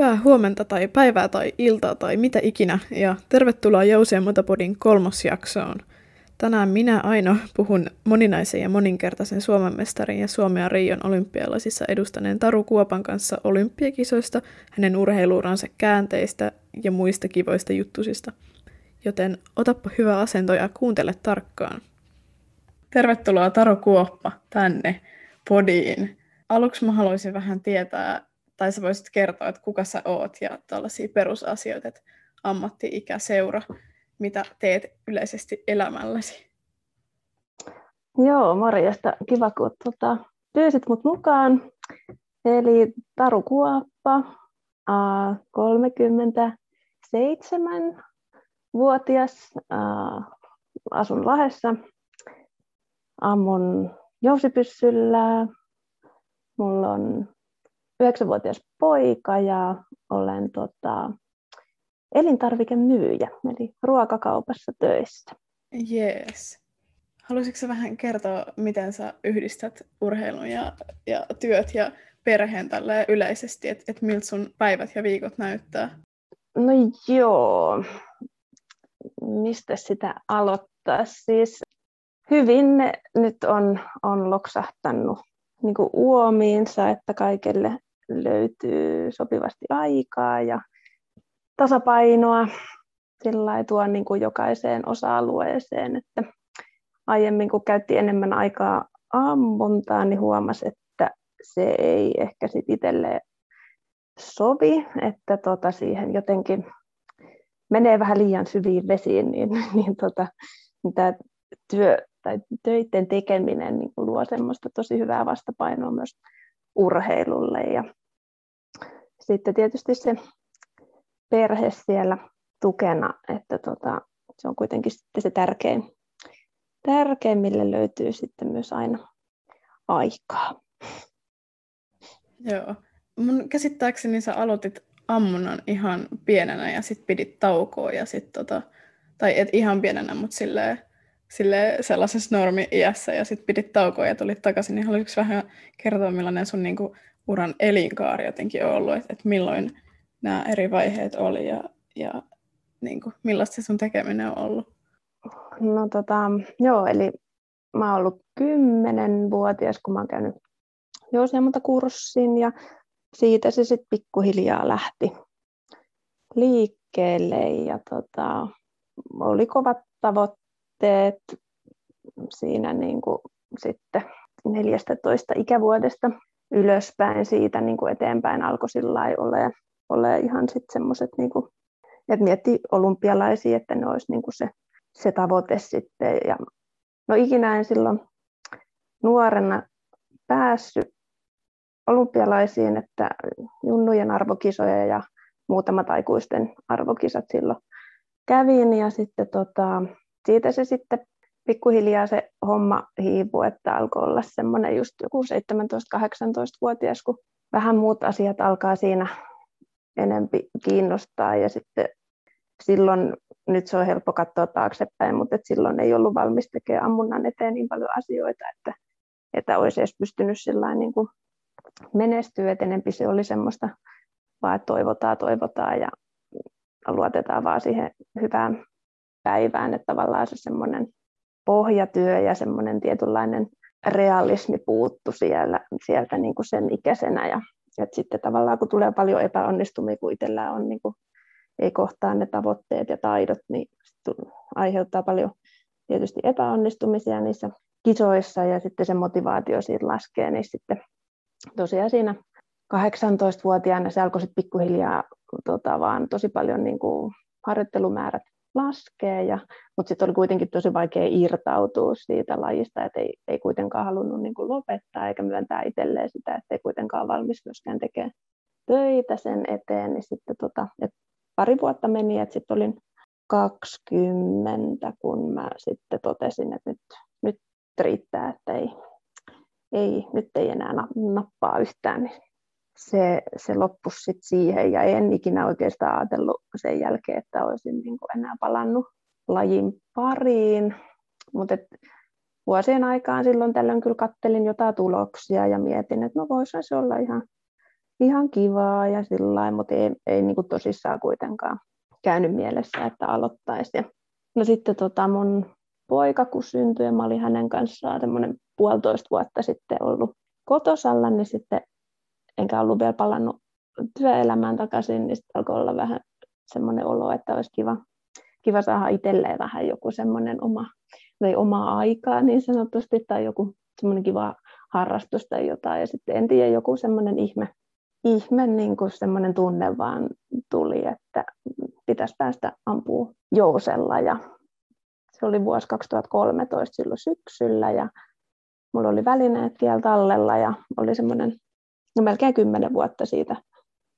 Hyvää huomenta tai päivää tai iltaa tai mitä ikinä ja tervetuloa Jousien Motapodin kolmosjaksoon. Tänään minä Aino puhun moninaisen ja moninkertaisen Suomen mestarin ja Suomea Rion olympialaisissa edustaneen Taru Kuopan kanssa olympiakisoista, hänen urheiluuransa käänteistä ja muista kivoista juttusista. Joten otappa hyvä asento ja kuuntele tarkkaan. Tervetuloa Taru Kuoppa tänne podiin. Aluksi mä haluaisin vähän tietää, tai sä voisit kertoa, että kuka sä oot ja tällaisia perusasioita, että ammatti-ikä, seura, mitä teet yleisesti elämälläsi? Joo, morjesta. Kiva, kun tuota, pyysit mut mukaan. Eli Taru Kuoppa, 37-vuotias, asun Lahdessa, ammun jousipyssyllä. Mulla on 9-vuotias poika ja olen tota, elintarvikemyyjä, eli ruokakaupassa töissä. Jees. Haluaisitko vähän kertoa, miten sä yhdistät urheilun ja, ja työt ja perheen tälle yleisesti, että et miltä sun päivät ja viikot näyttää? No joo, mistä sitä aloittaa? Siis hyvin ne nyt on, on loksahtanut niin uomiinsa, että kaikille löytyy sopivasti aikaa ja tasapainoa sillä tuo niin kuin jokaiseen osa-alueeseen. Että aiemmin kun käytti enemmän aikaa ammuntaan, niin huomasi, että se ei ehkä sit itselleen sovi, että tota siihen jotenkin menee vähän liian syviin vesiin, niin, niin tota, tämä työ tai töiden tekeminen niin luo semmoista tosi hyvää vastapainoa myös urheilulle. Ja sitten tietysti se perhe siellä tukena, että tota, se on kuitenkin sitten se tärkein, tärkein, mille löytyy sitten myös aina aikaa. Joo. Mun käsittääkseni sä aloitit ammunnan ihan pienenä ja sitten pidit taukoa ja sit tota, tai et ihan pienenä, mutta silleen, silleen sellaisessa normi-iässä ja sitten pidit taukoa ja tulit takaisin, niin haluaisitko vähän kertoa, millainen sun niinku, uran elinkaari jotenkin ollut, että et milloin nämä eri vaiheet oli ja, ja niin kuin, millaista se sun tekeminen on ollut? No tota, joo, eli mä oon ollut kymmenenvuotias, kun mä oon käynyt kurssin ja siitä se sitten pikkuhiljaa lähti liikkeelle ja tota, oli kovat tavoitteet siinä niin kuin sitten 14 ikävuodesta ylöspäin siitä niin kuin eteenpäin alkoi sillä ole, ole ihan sitten semmoiset, niin kuin, että mietti olympialaisia, että ne olisi niin kuin se, se tavoite sitten. Ja, no ikinä en silloin nuorena päässyt olympialaisiin, että junnujen arvokisoja ja muutamat aikuisten arvokisat silloin kävin ja sitten tota, siitä se sitten pikkuhiljaa se homma hiipui, että alkoi olla semmoinen just joku 17-18-vuotias, kun vähän muut asiat alkaa siinä enempi kiinnostaa. Ja sitten silloin, nyt se on helppo katsoa taaksepäin, mutta et silloin ei ollut valmis tekemään ammunnan eteen niin paljon asioita, että, että olisi edes pystynyt sillä niin kuin menestyä, että enempi se oli semmoista vaan, että toivotaan, toivotaan ja luotetaan vaan siihen hyvään päivään, että tavallaan se semmoinen pohjatyö ja semmoinen tietynlainen realismi puuttu siellä, sieltä niin kuin sen ikäisenä. Ja, että sitten tavallaan kun tulee paljon epäonnistumia, kun itsellä on niin kuin, ei kohtaa ne tavoitteet ja taidot, niin aiheuttaa paljon tietysti epäonnistumisia niissä kisoissa ja sitten se motivaatio siitä laskee, niin sitten tosiaan siinä 18-vuotiaana se alkoi sitten pikkuhiljaa tota, vaan tosi paljon niin kuin harjoittelumäärät laskee, ja, mutta sitten oli kuitenkin tosi vaikea irtautua siitä lajista, että ei, ei kuitenkaan halunnut niin kuin lopettaa eikä myöntää itselleen sitä, että ei kuitenkaan valmis myöskään tekemään töitä sen eteen, niin sitten tota, et pari vuotta meni, että sitten olin 20, kun mä sitten totesin, että nyt, nyt riittää, että ei, ei, nyt ei enää nappaa yhtään, niin se, se loppui sitten siihen ja en ikinä oikeastaan ajatellut sen jälkeen, että olisin niin kuin enää palannut lajin pariin. Mutta vuosien aikaan silloin tällöin kyllä kattelin jotain tuloksia ja mietin, että no voisi se olla ihan, ihan kivaa ja sillä mutta ei, ei niin kuin tosissaan kuitenkaan käynyt mielessä, että aloittaisi. No sitten tota mun poika, kun syntyi ja mä olin hänen kanssaan tämmöinen puolitoista vuotta sitten ollut kotosalla, niin sitten enkä ollut vielä palannut työelämään takaisin, niin sitten alkoi olla vähän semmoinen olo, että olisi kiva, kiva saada itselleen vähän joku semmoinen oma, tai omaa aikaa niin sanotusti, tai joku semmoinen kiva harrastus tai jotain. Ja sitten en tiedä, joku semmoinen ihme, ihme niin kuin semmoinen tunne vaan tuli, että pitäisi päästä ampua jousella. Ja se oli vuosi 2013 silloin syksyllä ja mulla oli välineet vielä tallella ja oli semmoinen no melkein kymmenen vuotta siitä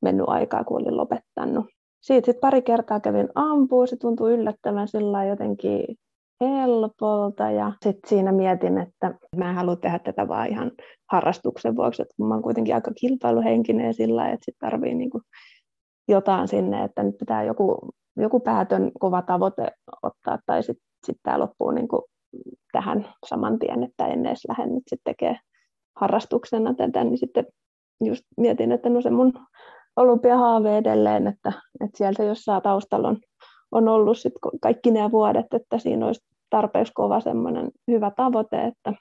mennyt aikaa, kun olin lopettanut. Siitä sitten pari kertaa kävin ampua, se tuntui yllättävän sillä jotenkin helpolta ja sitten siinä mietin, että mä en halua tehdä tätä vaan ihan harrastuksen vuoksi, että mä oon kuitenkin aika kilpailuhenkinen sillä että sitten tarvii niinku jotain sinne, että nyt pitää joku, joku päätön kova tavoite ottaa tai sitten sit tämä loppuu niinku tähän saman tien, että en edes lähde nyt sitten tekemään harrastuksena tätä, niin sitten just mietin, että no se mun olympiahaave edelleen, että, että siellä se jossain taustalla on, on ollut sit kaikki nämä vuodet, että siinä olisi tarpeeksi kova semmoinen hyvä tavoite, että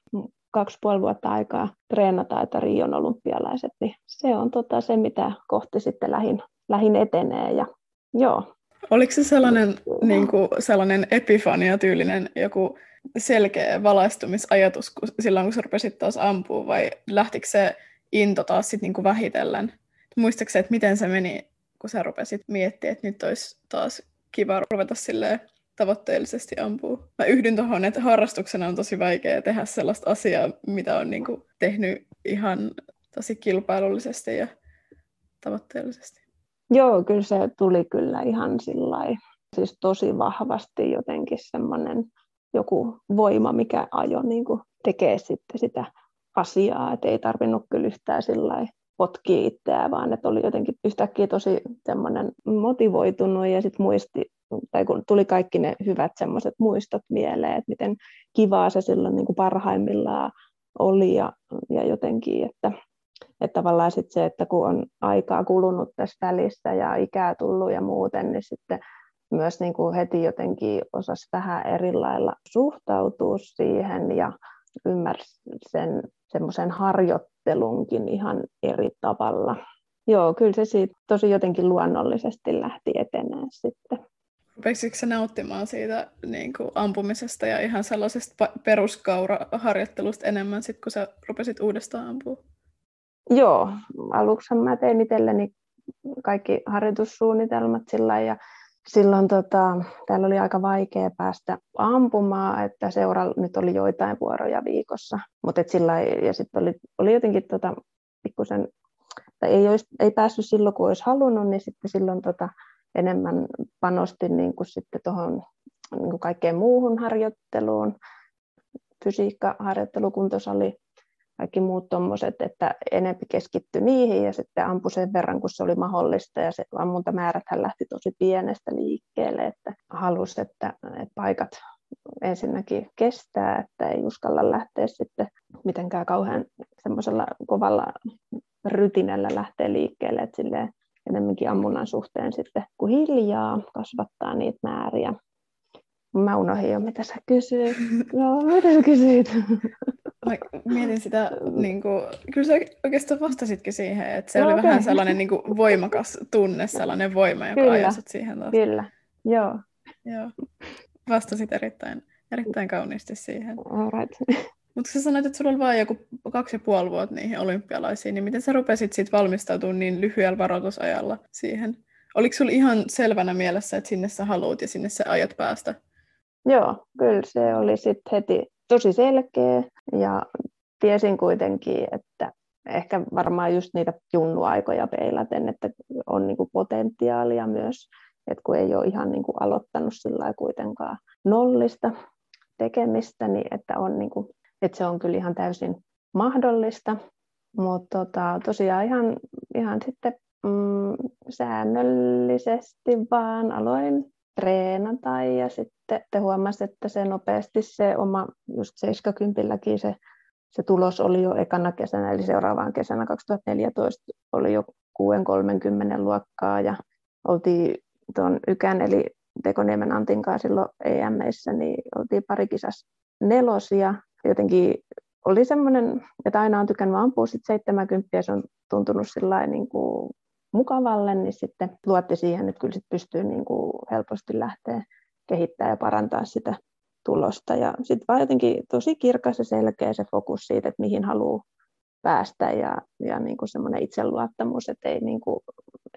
kaksi puoli vuotta aikaa treenata, että Rion olympialaiset, niin se on tota se, mitä kohti sitten lähin, lähin etenee. Ja, joo. Oliko se sellainen, niin kuin, sellainen epifania-tyylinen joku selkeä valaistumisajatus kun, silloin, kun sä rupesit taas ampua, vai lähtikö se into taas sitten niin kuin vähitellen? Muistaakseni, että miten se meni, kun sä rupesit miettimään, että nyt olisi taas kiva ruveta silleen tavoitteellisesti ampua. Mä yhdyn tuohon, että harrastuksena on tosi vaikea tehdä sellaista asiaa, mitä on niin kuin tehnyt ihan tosi kilpailullisesti ja tavoitteellisesti. Joo, kyllä se tuli kyllä ihan sillä siis tosi vahvasti jotenkin semmoinen joku voima, mikä ajo niin kuin tekee sitten sitä asiaa, että ei tarvinnut kyllä yhtään sillä potkia itseään, vaan että oli jotenkin yhtäkkiä tosi semmoinen motivoitunut ja sitten muisti, tai kun tuli kaikki ne hyvät semmoiset muistot mieleen, että miten kivaa se silloin niin kuin parhaimmillaan oli ja, ja jotenkin, että, että tavallaan sit se, että kun on aikaa kulunut tässä välissä ja ikää tullut ja muuten, niin sitten myös niin kuin heti jotenkin osasi vähän eri lailla suhtautua siihen ja ymmärsi sen semmoisen harjoittelunkin ihan eri tavalla. Joo, kyllä se siitä tosi jotenkin luonnollisesti lähti eteneen sitten. Rupesitko sä nauttimaan siitä niin kuin ampumisesta ja ihan sellaisesta peruskauraharjoittelusta enemmän, sit, kun sä rupesit uudestaan ampua? Joo, aluksi mä tein itselleni kaikki harjoitussuunnitelmat sillä ja silloin tota, täällä oli aika vaikea päästä ampumaan, että seura nyt oli joitain vuoroja viikossa, mutta sillä ja sitten oli, oli jotenkin tota, pikkusen, tai ei, olisi, ei päässyt silloin kun olisi halunnut, niin sitten silloin tota, enemmän panostin niin kuin sitten tuohon niin kuin kaikkeen muuhun harjoitteluun, fysiikkaharjoittelu, kuntosali, kaikki muut tuommoiset, että enempi keskittyi niihin ja sitten ampui sen verran, kun se oli mahdollista ja se ammuntamäärät lähti tosi pienestä liikkeelle, että halusi, että, että paikat ensinnäkin kestää, että ei uskalla lähteä sitten mitenkään kauhean semmoisella kovalla rytinällä lähteä liikkeelle, että silleen enemmänkin ammunnan suhteen sitten kun hiljaa kasvattaa niitä määriä. Mä unohdin jo, mitä sä kysyit. No, mitä sä kysyit? Mä mietin sitä, niin kuin, kyllä sä oikeastaan vastasitkin siihen, että se no, oli okay. vähän sellainen niin kuin, voimakas tunne, sellainen voima, joka kyllä, ajoi siihen taas. Kyllä, joo. joo. Vastasit erittäin, erittäin kauniisti siihen. Alright. Mutta sä sanoit, että sulla oli vain joku kaksi ja puoli vuotta niihin olympialaisiin, niin miten sä rupesit sitten valmistautumaan niin lyhyellä varoitusajalla siihen? Oliko sulla ihan selvänä mielessä, että sinne sä haluat ja sinne sä ajat päästä? Joo, kyllä se oli sitten heti tosi selkeä ja tiesin kuitenkin, että ehkä varmaan just niitä junnuaikoja peilaten, että on niinku potentiaalia myös, että kun ei ole ihan niinku aloittanut sillä kuitenkaan nollista tekemistä, niin että, on niinku, että se on kyllä ihan täysin mahdollista. Mutta tota, tosiaan ihan, ihan sitten mm, säännöllisesti vaan aloin treenata ja sitten te huomasi, että se nopeasti se oma, just 70 se, se tulos oli jo ekana kesänä, eli seuraavaan kesänä 2014 oli jo 6.30 luokkaa ja oltiin tuon Ykän eli Tekoniemen Antin kanssa silloin EMEissä, niin oltiin pari kisas nelosia. Jotenkin oli semmoinen, että aina on tykännyt ampua sit 70 ja se on tuntunut niin kuin mukavalle, niin sitten luotti siihen, että kyllä sit pystyy niin kuin helposti lähteä kehittää ja parantaa sitä tulosta. Ja sitten vaan jotenkin tosi kirkas ja selkeä se fokus siitä, että mihin haluaa päästä ja, ja niin kuin semmoinen itseluottamus, että ei niin kuin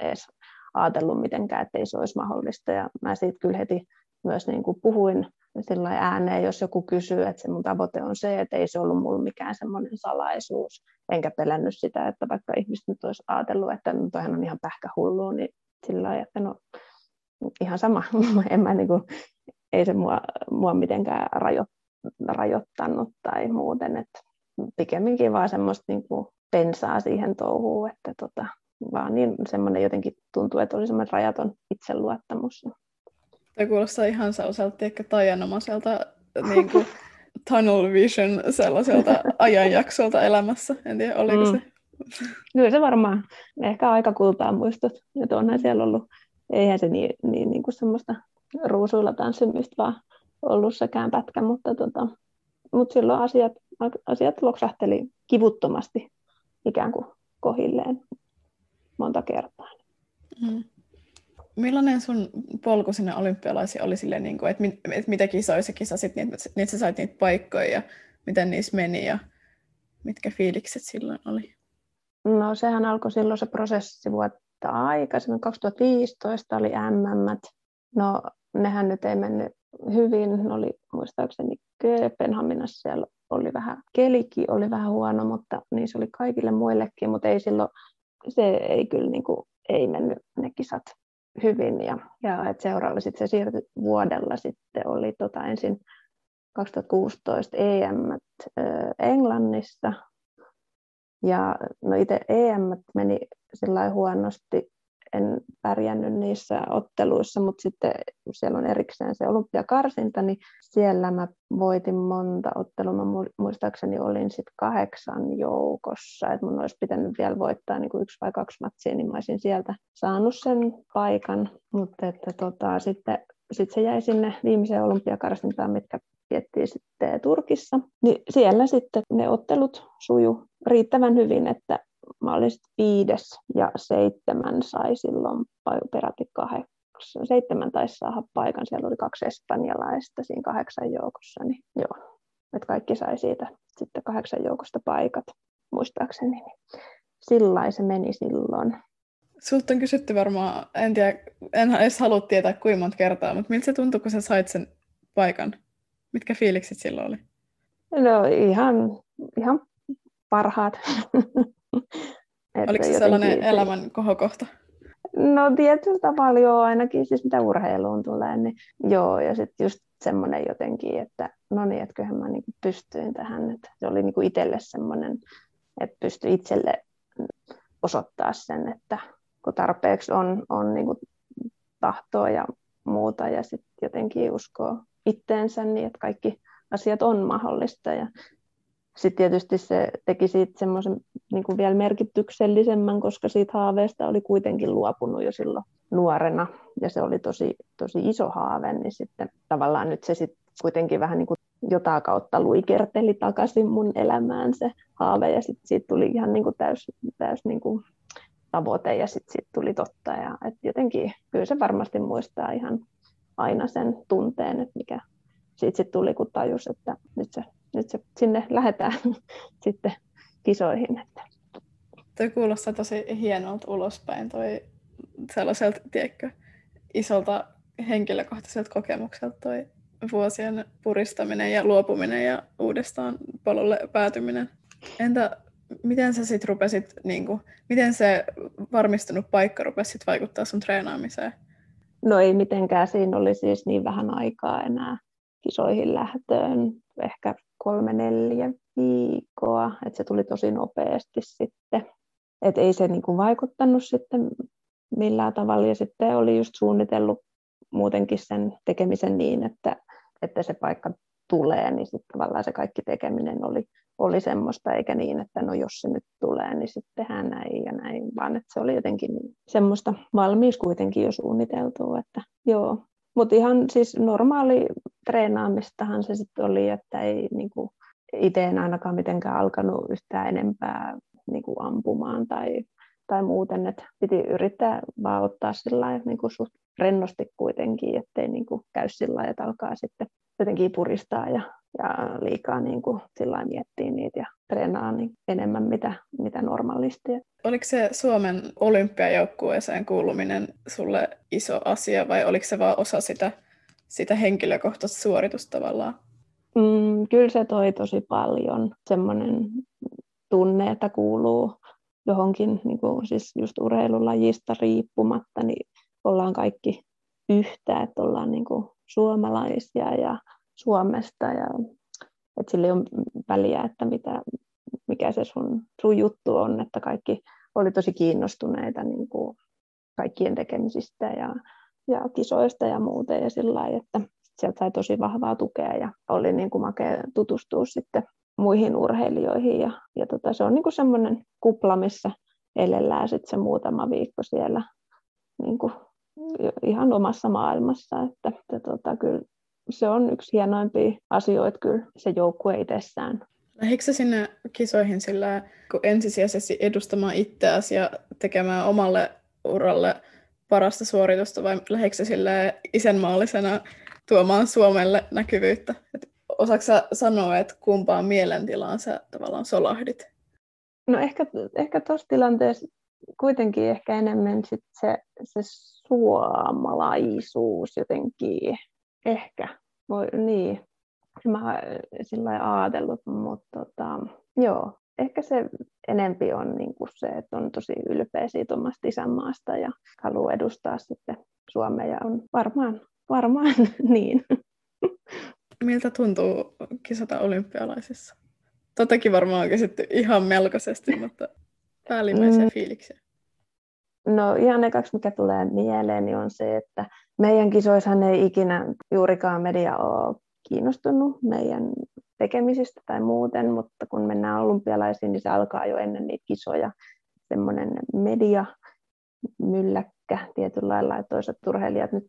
edes ajatellut mitenkään, että ei se olisi mahdollista. Ja mä siitä kyllä heti myös niin kuin puhuin sillä ääneen, jos joku kysyy, että se mun tavoite on se, että ei se ollut mulla mikään semmoinen salaisuus, enkä pelännyt sitä, että vaikka ihmiset nyt olisi ajatellut, että no toihan on ihan pähkähullu, niin sillä lailla, että no ihan sama, en mä niin kuin, ei se mua, mua mitenkään rajo, rajoittanut tai muuten, että pikemminkin vaan semmoista niin kuin pensaa siihen touhuun, että tota, vaan niin semmoinen jotenkin tuntuu, että oli semmoinen rajaton itseluottamus. Tämä kuulostaa ihan sellaiselta ehkä taianomaiselta niin kuin tunnel vision sellaiselta ajanjaksolta elämässä. En tiedä, oliko mm. se? Kyllä se varmaan. Ehkä aika kultaa muistot. Että onhan siellä ollut, eihän se niin, niin, niin kuin semmoista ruusuilla tanssimista vaan ollut sekään pätkä, mutta, tota, mutta silloin asiat, asiat loksahteli kivuttomasti ikään kuin kohilleen monta kertaa. Mm. Millainen sun polku sinne olympialaisiin oli silleen, niin kuin, että, mit, että mitä kisoja sä kisasit, niin, että, niin sä sait niitä paikkoja ja miten niissä meni ja mitkä fiilikset silloin oli? No sehän alkoi silloin se prosessi vuotta aikaisemmin. 2015 oli MM. No nehän nyt ei mennyt hyvin. Ne oli muistaakseni Kööpenhaminassa siellä oli vähän, kelikin oli vähän huono, mutta niin se oli kaikille muillekin, mutta ei silloin, se ei kyllä niin kuin, ei mennyt ne kisat hyvin ja, ja et seuraava sitten se siirtyi vuodella sitten oli tota ensin 2016 EM Englannissa ja no itse EM meni sillä huonosti en pärjännyt niissä otteluissa, mutta sitten siellä on erikseen se olympiakarsinta, niin siellä mä voitin monta ottelua. Mä muistaakseni olin sitten kahdeksan joukossa, että mun olisi pitänyt vielä voittaa niin kuin yksi vai kaksi matsia, niin mä olisin sieltä saanut sen paikan. Mutta että tota, sitten sit se jäi sinne viimeiseen olympiakarsintaan, mitkä piettiin sitten Turkissa. Niin siellä sitten ne ottelut suju riittävän hyvin, että mä olin viides ja seitsemän sai silloin peräti kahdeksan. Seitsemän taisi saada paikan, siellä oli kaksi espanjalaista siinä kahdeksan joukossa, niin joo, että kaikki sai siitä sitten kahdeksan joukosta paikat, muistaakseni. Sillä se meni silloin. Sulta on kysytty varmaan, en tiedä, en edes halua tietää kuinka monta kertaa, mutta miltä se tuntui, kun sä sait sen paikan? Mitkä fiilikset silloin oli? No ihan, ihan parhaat. Oliko se sellainen se... elämän kohokohta? No tietyllä tavalla joo, ainakin siis mitä urheiluun tulee, niin joo, ja sitten just semmoinen jotenkin, että no niin, että kyllähän mä niinku pystyin tähän, että se oli niinku itselle semmoinen, että pystyi itselle osoittaa sen, että kun tarpeeksi on, on niinku tahtoa ja muuta ja sitten jotenkin uskoo itteensä, niin että kaikki asiat on mahdollista. Ja sitten tietysti se teki siitä semmoisen niin kuin vielä merkityksellisemmän, koska siitä haaveesta oli kuitenkin luopunut jo silloin nuorena, ja se oli tosi, tosi iso haave, niin sitten tavallaan nyt se sitten kuitenkin vähän niin kuin jotain kautta luikerteli takaisin mun elämään se haave, ja sitten siitä tuli ihan niin kuin täys, täys niin kuin tavoite, ja sitten siitä tuli totta, ja et jotenkin kyllä se varmasti muistaa ihan aina sen tunteen, että mikä siitä sitten tuli, kun tajus, että nyt se nyt se, sinne lähdetään sitten kisoihin. Että. Tuo kuulostaa tosi hienolta ulospäin, toi sellaiselta, tiedätkö, isolta henkilökohtaiselta kokemukselta toi vuosien puristaminen ja luopuminen ja uudestaan polulle päätyminen. Entä miten sä sitten rupesit, niin kuin, miten se varmistunut paikka rupesi sit vaikuttaa sun treenaamiseen? No ei mitenkään, siinä oli siis niin vähän aikaa enää kisoihin lähtöön, ehkä kolme, neljä viikkoa, että se tuli tosi nopeasti sitten. Että ei se niinku vaikuttanut sitten millään tavalla ja sitten oli just suunnitellut muutenkin sen tekemisen niin, että, että se paikka tulee, niin sitten tavallaan se kaikki tekeminen oli oli semmoista, eikä niin, että no jos se nyt tulee, niin sitten tehdään näin ja näin, vaan että se oli jotenkin semmoista valmius kuitenkin jo suunniteltua, että joo. Mutta ihan siis normaali treenaamistahan se sitten oli, että ei niinku, itse en ainakaan mitenkään alkanut yhtään enempää niinku ampumaan tai, tai muuten, että piti yrittää vaan ottaa sillä niin kuin suht rennosti kuitenkin, ettei niin kuin käy sillä että alkaa sitten jotenkin puristaa ja, ja liikaa niin kuin sillä miettiä niitä ja treenaa niin enemmän mitä, mitä normaalisti. Oliko se Suomen olympiajoukkueeseen kuuluminen sulle iso asia vai oliko se vain osa sitä, sitä henkilökohtaista suoritusta tavallaan? Mm, kyllä se toi tosi paljon semmoinen tunne, että kuuluu johonkin niin kuin siis just urheilulajista riippumatta, niin ollaan kaikki yhtä, että ollaan niin kuin suomalaisia ja Suomesta ja että sillä ei ole väliä, että mitä, mikä se sun, sun juttu on, että kaikki oli tosi kiinnostuneita niin kuin kaikkien tekemisistä ja, ja kisoista ja muuten ja sillä lailla, että sieltä sai tosi vahvaa tukea ja oli niin kuin makea tutustua sitten muihin urheilijoihin ja, ja tota, se on niin kuin semmoinen kupla, missä elellään sitten se muutama viikko siellä niin kuin ihan omassa maailmassa, että, että tota, kyllä se on yksi hienoimpia asioita kyllä se joukkue itsessään. Lähikö sinne kisoihin sillä, kun ensisijaisesti edustamaan itseäsi ja tekemään omalle uralle parasta suoritusta, vai lähikö sille isänmaallisena tuomaan Suomelle näkyvyyttä? Et osaatko sanoa, että kumpaan mielentilaan sä tavallaan solahdit? No ehkä, ehkä tuossa tilanteessa kuitenkin ehkä enemmän sit se, se suomalaisuus jotenkin, ehkä, voi, niin, mä sillä ajatellut, mutta tota, joo, ehkä se enempi on niin kuin se, että on tosi ylpeä siitä omasta isänmaasta ja haluaa edustaa sitten Suomea ja on varmaan, varmaan niin. Miltä tuntuu kisata olympialaisissa? Totakin varmaan on kysytty ihan melkoisesti, mutta päällimmäisiä mm. fiiliksiä. No ihan ekaksi, mikä tulee mieleen, niin on se, että meidän kisoissahan ei ikinä juurikaan media ole kiinnostunut meidän tekemisistä tai muuten, mutta kun mennään olympialaisiin, niin se alkaa jo ennen niitä kisoja. Semmoinen media mylläkkä tietyllä lailla, että toiset urheilijat nyt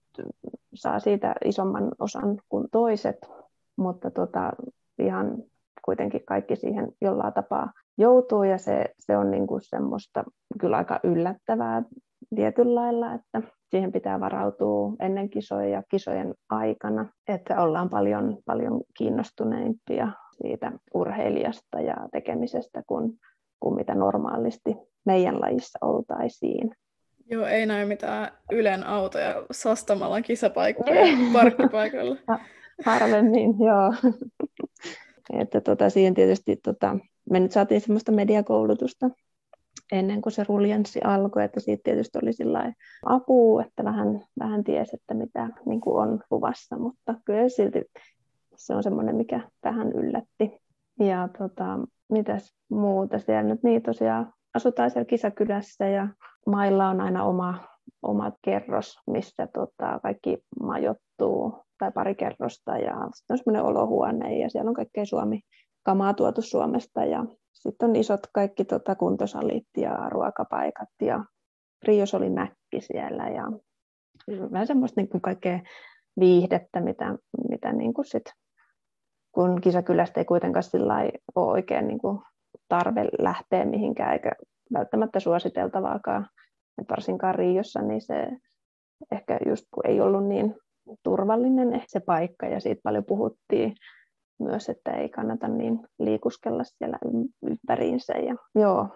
saa siitä isomman osan kuin toiset, mutta tota, ihan kuitenkin kaikki siihen jollain tapaa joutuu ja se, se on niin kuin semmoista kyllä aika yllättävää tietyllä lailla, että siihen pitää varautua ennen kisoja ja kisojen aikana, että ollaan paljon, paljon kiinnostuneimpia siitä urheilijasta ja tekemisestä kuin, kuin mitä normaalisti meidän lajissa oltaisiin. Joo, ei näy mitään Ylen autoja Sastamalan kisapaikkoja parkkipaikalla. Harvemmin, joo. että tota, siihen tietysti tota, me nyt saatiin semmoista mediakoulutusta ennen kuin se ruljanssi alkoi, että siitä tietysti oli apua, että vähän, vähän tiesi, että mitä niin kuin on luvassa, mutta kyllä silti se on semmoinen, mikä vähän yllätti. Ja tota, mitäs muuta siellä nyt niin tosiaan asutaan siellä kisakylässä ja mailla on aina oma, oma kerros, missä tota, kaikki majoittuu tai pari kerrosta ja sitten on semmoinen olohuone ja siellä on kaikkea Suomi kamaa tuotu Suomesta ja sitten on isot kaikki tota, kuntosalit ja ruokapaikat ja Rios oli näkki siellä ja vähän semmoista niin kuin kaikkea viihdettä, mitä, mitä niin kuin sit, kun kisakylästä ei kuitenkaan sillä ole oikein niin kuin tarve lähteä mihinkään eikä välttämättä suositeltavaakaan, Et varsinkaan Riossa, niin se ehkä just kun ei ollut niin turvallinen se paikka ja siitä paljon puhuttiin myös, että ei kannata niin liikuskella siellä ympäriinsä. Ja, joo,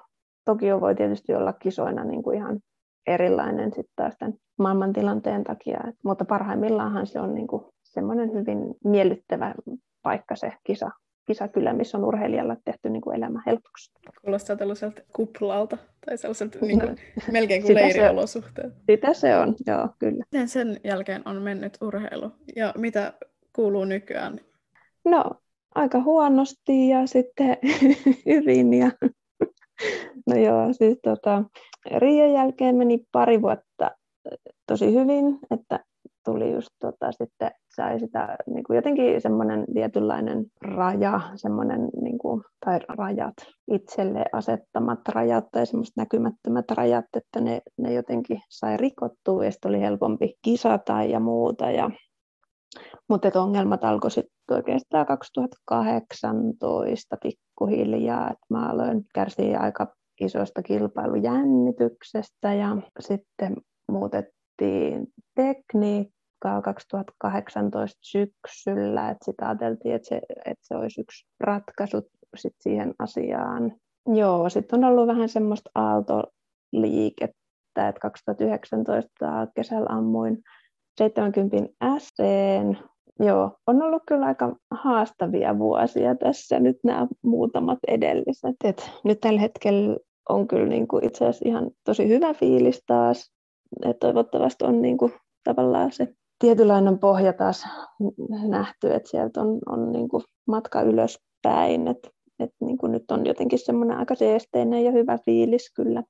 Tokio voi tietysti olla kisoina niin kuin ihan erilainen sitten taas tämän maailmantilanteen takia, Et, mutta parhaimmillaanhan se on niin kuin semmoinen hyvin miellyttävä paikka se kisa, kisakylä, missä on urheilijalla tehty niin kuin elämä helpoksi. Kuulostaa tällaiselta kuplalta tai sellaiselta niin kuin, melkein kuin leiriolosuhteet. Sitä se on, joo, kyllä. Miten sen jälkeen on mennyt urheilu ja mitä kuuluu nykyään? No, aika huonosti ja sitten hyvin. Ja... No joo, siis tota, Riian jälkeen meni pari vuotta tosi hyvin, että tuli just tota, sitten sai sitä niin kuin jotenkin semmoinen tietynlainen raja, semmoinen, niin kuin, tai rajat, itselle asettamat rajat tai semmoiset näkymättömät rajat, että ne, ne jotenkin sai rikottua ja sitten oli helpompi kisata ja muuta. Ja, mutta ongelmat alkoi sitten oikeastaan 2018 pikkuhiljaa, että mä aloin kärsiä aika isosta kilpailujännityksestä ja sitten muutettiin tekniikkaa 2018 syksyllä, että sitä ajateltiin, että se, että se olisi yksi ratkaisu sit siihen asiaan. Joo, sitten on ollut vähän semmoista aaltoliikettä, että 2019 kesällä ammuin 70 SCn. Joo, on ollut kyllä aika haastavia vuosia tässä nyt nämä muutamat edelliset. Et nyt tällä hetkellä on kyllä niin kuin itse asiassa ihan tosi hyvä fiilis taas. Et toivottavasti on niin kuin tavallaan se tietynlainen pohja taas nähty, että sieltä on, on niin kuin matka ylöspäin. Et, et niin kuin nyt on jotenkin semmoinen aika seesteinen ja hyvä fiilis kyllä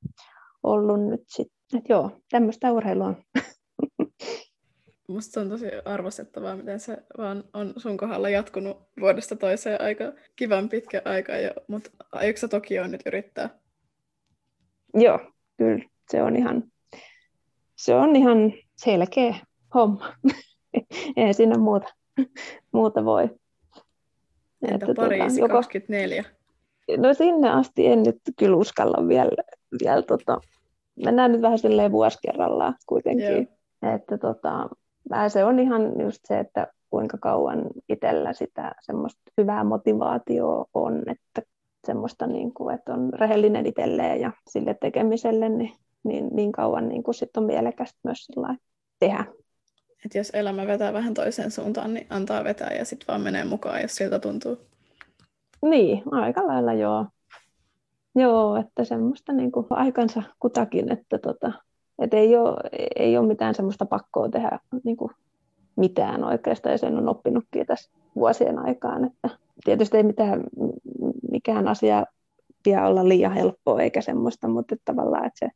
ollut nyt sitten. Joo, tämmöistä urheilua Musta se on tosi arvostettavaa, miten se vaan on sun kohdalla jatkunut vuodesta toiseen aika kivan pitkä aika jo, mutta aiotko toki on nyt yrittää? Joo, kyllä se on ihan, se on ihan selkeä homma. Ei siinä muuta, muuta voi. Entä että Pariisi joko... 24? No sinne asti en nyt kyllä uskalla vielä, vielä tota, mennään nyt vähän silleen vuosi kerrallaan kuitenkin. Joo. Että tota, se on ihan just se, että kuinka kauan itsellä sitä semmoista hyvää motivaatioa on, että semmoista, niin kuin, että on rehellinen itselleen ja sille tekemiselle, niin, niin, niin kauan niin kuin sit on mielekästä myös tehdä. Et jos elämä vetää vähän toiseen suuntaan, niin antaa vetää ja sitten vaan menee mukaan, jos siltä tuntuu. Niin, aika lailla joo. Joo, että semmoista niin kuin aikansa kutakin, että tota, et ei, ole, ei ole mitään semmoista pakkoa tehdä niin kuin mitään oikeastaan, ja sen on oppinutkin tässä vuosien aikaan. Että tietysti ei mitään, mikään asia pidä olla liian helppoa eikä semmoista, mutta että tavallaan että se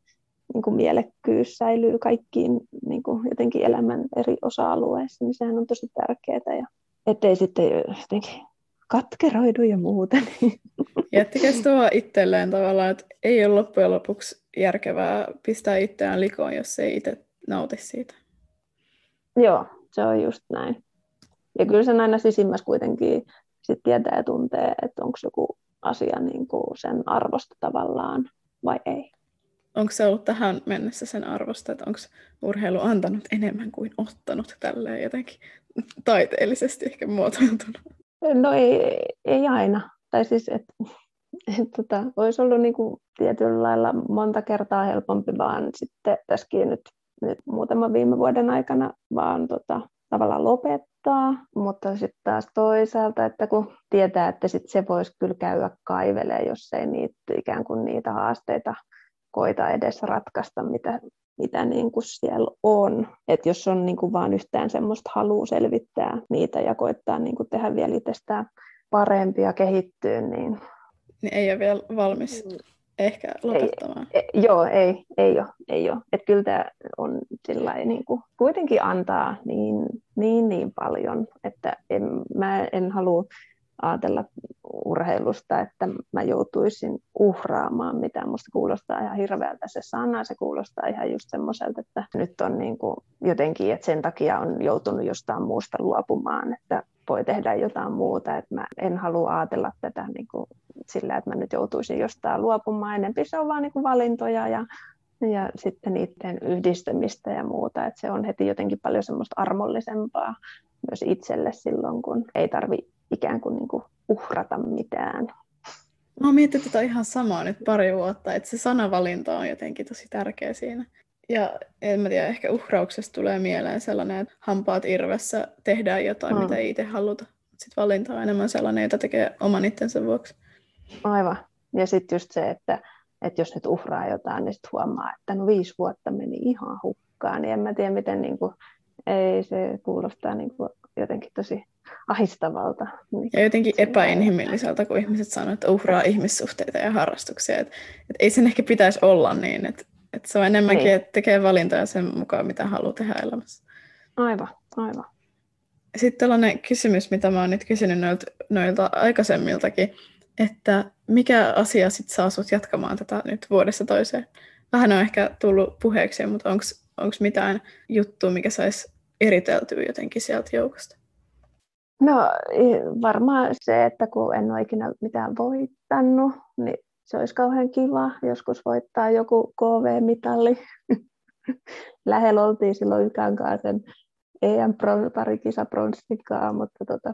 niin kuin mielekkyys säilyy kaikkiin niin kuin jotenkin elämän eri osa-alueissa, niin sehän on tosi tärkeää. Ja ettei sitten jotenkin katkeroidu ja muuta. Niin. Jättikö tuo itselleen tavallaan, että ei ole loppujen lopuksi järkevää pistää itseään likoon, jos ei itse nauti siitä? Joo, se on just näin. Ja kyllä sen aina sisimmässä kuitenkin sit tietää ja tuntee, että onko joku asia niin kuin sen arvosta tavallaan vai ei. Onko se ollut tähän mennessä sen arvosta, että onko urheilu antanut enemmän kuin ottanut tälleen jotenkin taiteellisesti ehkä muotoiltuna? No ei, ei aina. Tai siis, että et, tota, olisi ollut niin kuin tietyllä lailla monta kertaa helpompi vaan sitten tässäkin nyt, nyt muutaman viime vuoden aikana vaan tota, tavallaan lopettaa, mutta sitten taas toisaalta, että kun tietää, että sit se voisi kyllä käydä kaivelee, jos ei niitä, ikään kuin niitä haasteita koita edes ratkaista, mitä, mitä niin kuin siellä on. Et jos on niin kuin vaan yhtään semmoista halua selvittää niitä ja koittaa niin kuin tehdä vielä itsestään parempia kehittyä, niin... niin ei ole vielä valmis mm. ehkä lopettamaan. Ei, ei, joo, ei, ei ole. Ei ole. Et kyllä tämä on sillai, niin kuin, kuitenkin antaa niin, niin, niin paljon, että en, mä en halua ajatella urheilusta, että mä joutuisin uhraamaan mitä Musta kuulostaa ihan hirveältä se sana, se kuulostaa ihan just semmoiselta, että nyt on niin kuin jotenkin, että sen takia on joutunut jostain muusta luopumaan, että voi tehdä jotain muuta, että mä en halua ajatella tätä niin kuin sillä, että mä nyt joutuisin jostain luopumaan, enempi se on vaan niin kuin valintoja ja ja sitten niiden yhdistämistä ja muuta, että se on heti jotenkin paljon semmoista armollisempaa myös itselle silloin, kun ei tarvi ikään kuin, niin kuin uhrata mitään. Mä oon miettinyt tätä ihan samaa nyt pari vuotta, että se sanavalinta on jotenkin tosi tärkeä siinä. Ja en mä tiedä, ehkä uhrauksesta tulee mieleen sellainen, että hampaat irvessä tehdään jotain, hmm. mitä ei itse haluta. Sitten valinta on enemmän sellainen, jota tekee oman itsensä vuoksi. Aivan. Ja sitten just se, että, että jos nyt uhraa jotain, niin sitten huomaa, että no viisi vuotta meni ihan hukkaan. Niin en mä tiedä, miten niin kuin, ei se kuulostaa niin kuin jotenkin tosi ahistavalta. Ja jotenkin epäinhimilliseltä, kun ihmiset sanoo, että uhraa ihmissuhteita ja harrastuksia. Että, että ei sen ehkä pitäisi olla niin, että, että se on enemmänkin, niin. että tekee valintoja sen mukaan, mitä haluaa tehdä elämässä. Aivan, aivan. Sitten tällainen kysymys, mitä mä oon nyt kysynyt noilta, noilta aikaisemmiltakin, että mikä asia sit saa sut jatkamaan tätä nyt vuodessa toiseen? Vähän on ehkä tullut puheeksi, mutta onko mitään juttua, mikä saisi eriteltyä jotenkin sieltä joukosta? No varmaan se, että kun en ole ikinä mitään voittanut, niin se olisi kauhean kiva joskus voittaa joku KV-mitalli. Lähellä oltiin silloin Ykän kanssa sen EM-parikisa pronssikaa, mutta tota,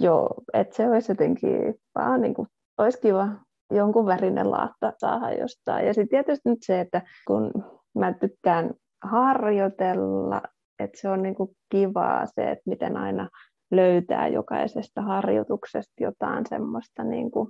joo, että se olisi jotenkin vaan niin kuin, olisi kiva jonkun värinen laatta saada jostain. Ja sitten tietysti nyt se, että kun mä tykkään harjoitella, että se on niin kuin kivaa se, että miten aina löytää jokaisesta harjoituksesta jotain semmoista, niin kuin,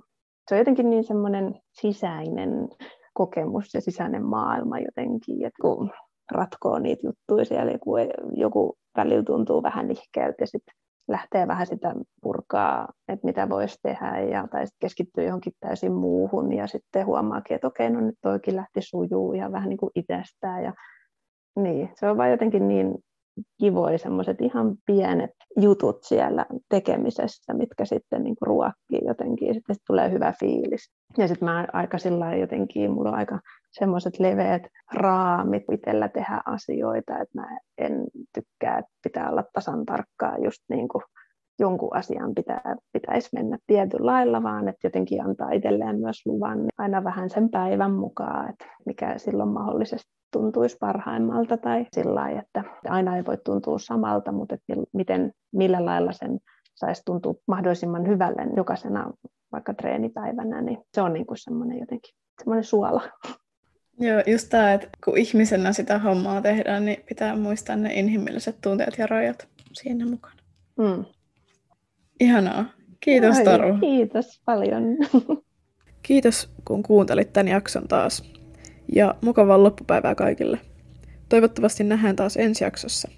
se on jotenkin niin semmoinen sisäinen kokemus ja sisäinen maailma jotenkin, että kun ratkoo niitä juttuja siellä, joku, joku välillä tuntuu vähän nihkeältä ja sitten lähtee vähän sitä purkaa, että mitä voisi tehdä ja, tai sitten keskittyy johonkin täysin muuhun ja sitten huomaakin, että okei, no nyt toikin lähti sujuu ja vähän niin kuin itsestään ja niin, se on vaan jotenkin niin kivoja semmoiset ihan pienet jutut siellä tekemisessä, mitkä sitten niin kuin ruokkii jotenkin, sitten tulee hyvä fiilis. Ja sitten mä aika sillä jotenkin, mulla on aika semmoiset leveät raamit itsellä tehdä asioita, että mä en tykkää, että pitää olla tasan tarkkaa just niin kuin jonkun asian pitää, pitäisi mennä tietyllä lailla, vaan että jotenkin antaa itselleen myös luvan niin aina vähän sen päivän mukaan, että mikä silloin mahdollisesti tuntuisi parhaimmalta tai sillä lailla, että aina ei voi tuntua samalta, mutta että miten, millä lailla sen saisi tuntua mahdollisimman hyvälle jokaisena vaikka treenipäivänä, niin se on niin kuin semmoinen jotenkin semmoinen suola. Joo, just tämä, että kun ihmisenä sitä hommaa tehdään, niin pitää muistaa ne inhimilliset tunteet ja rajat siinä mukana. Mm. Ihanaa. Kiitos Taru. Kiitos paljon. Kiitos, kun kuuntelit tämän jakson taas. Ja mukavaa loppupäivää kaikille. Toivottavasti nähdään taas ensi jaksossa.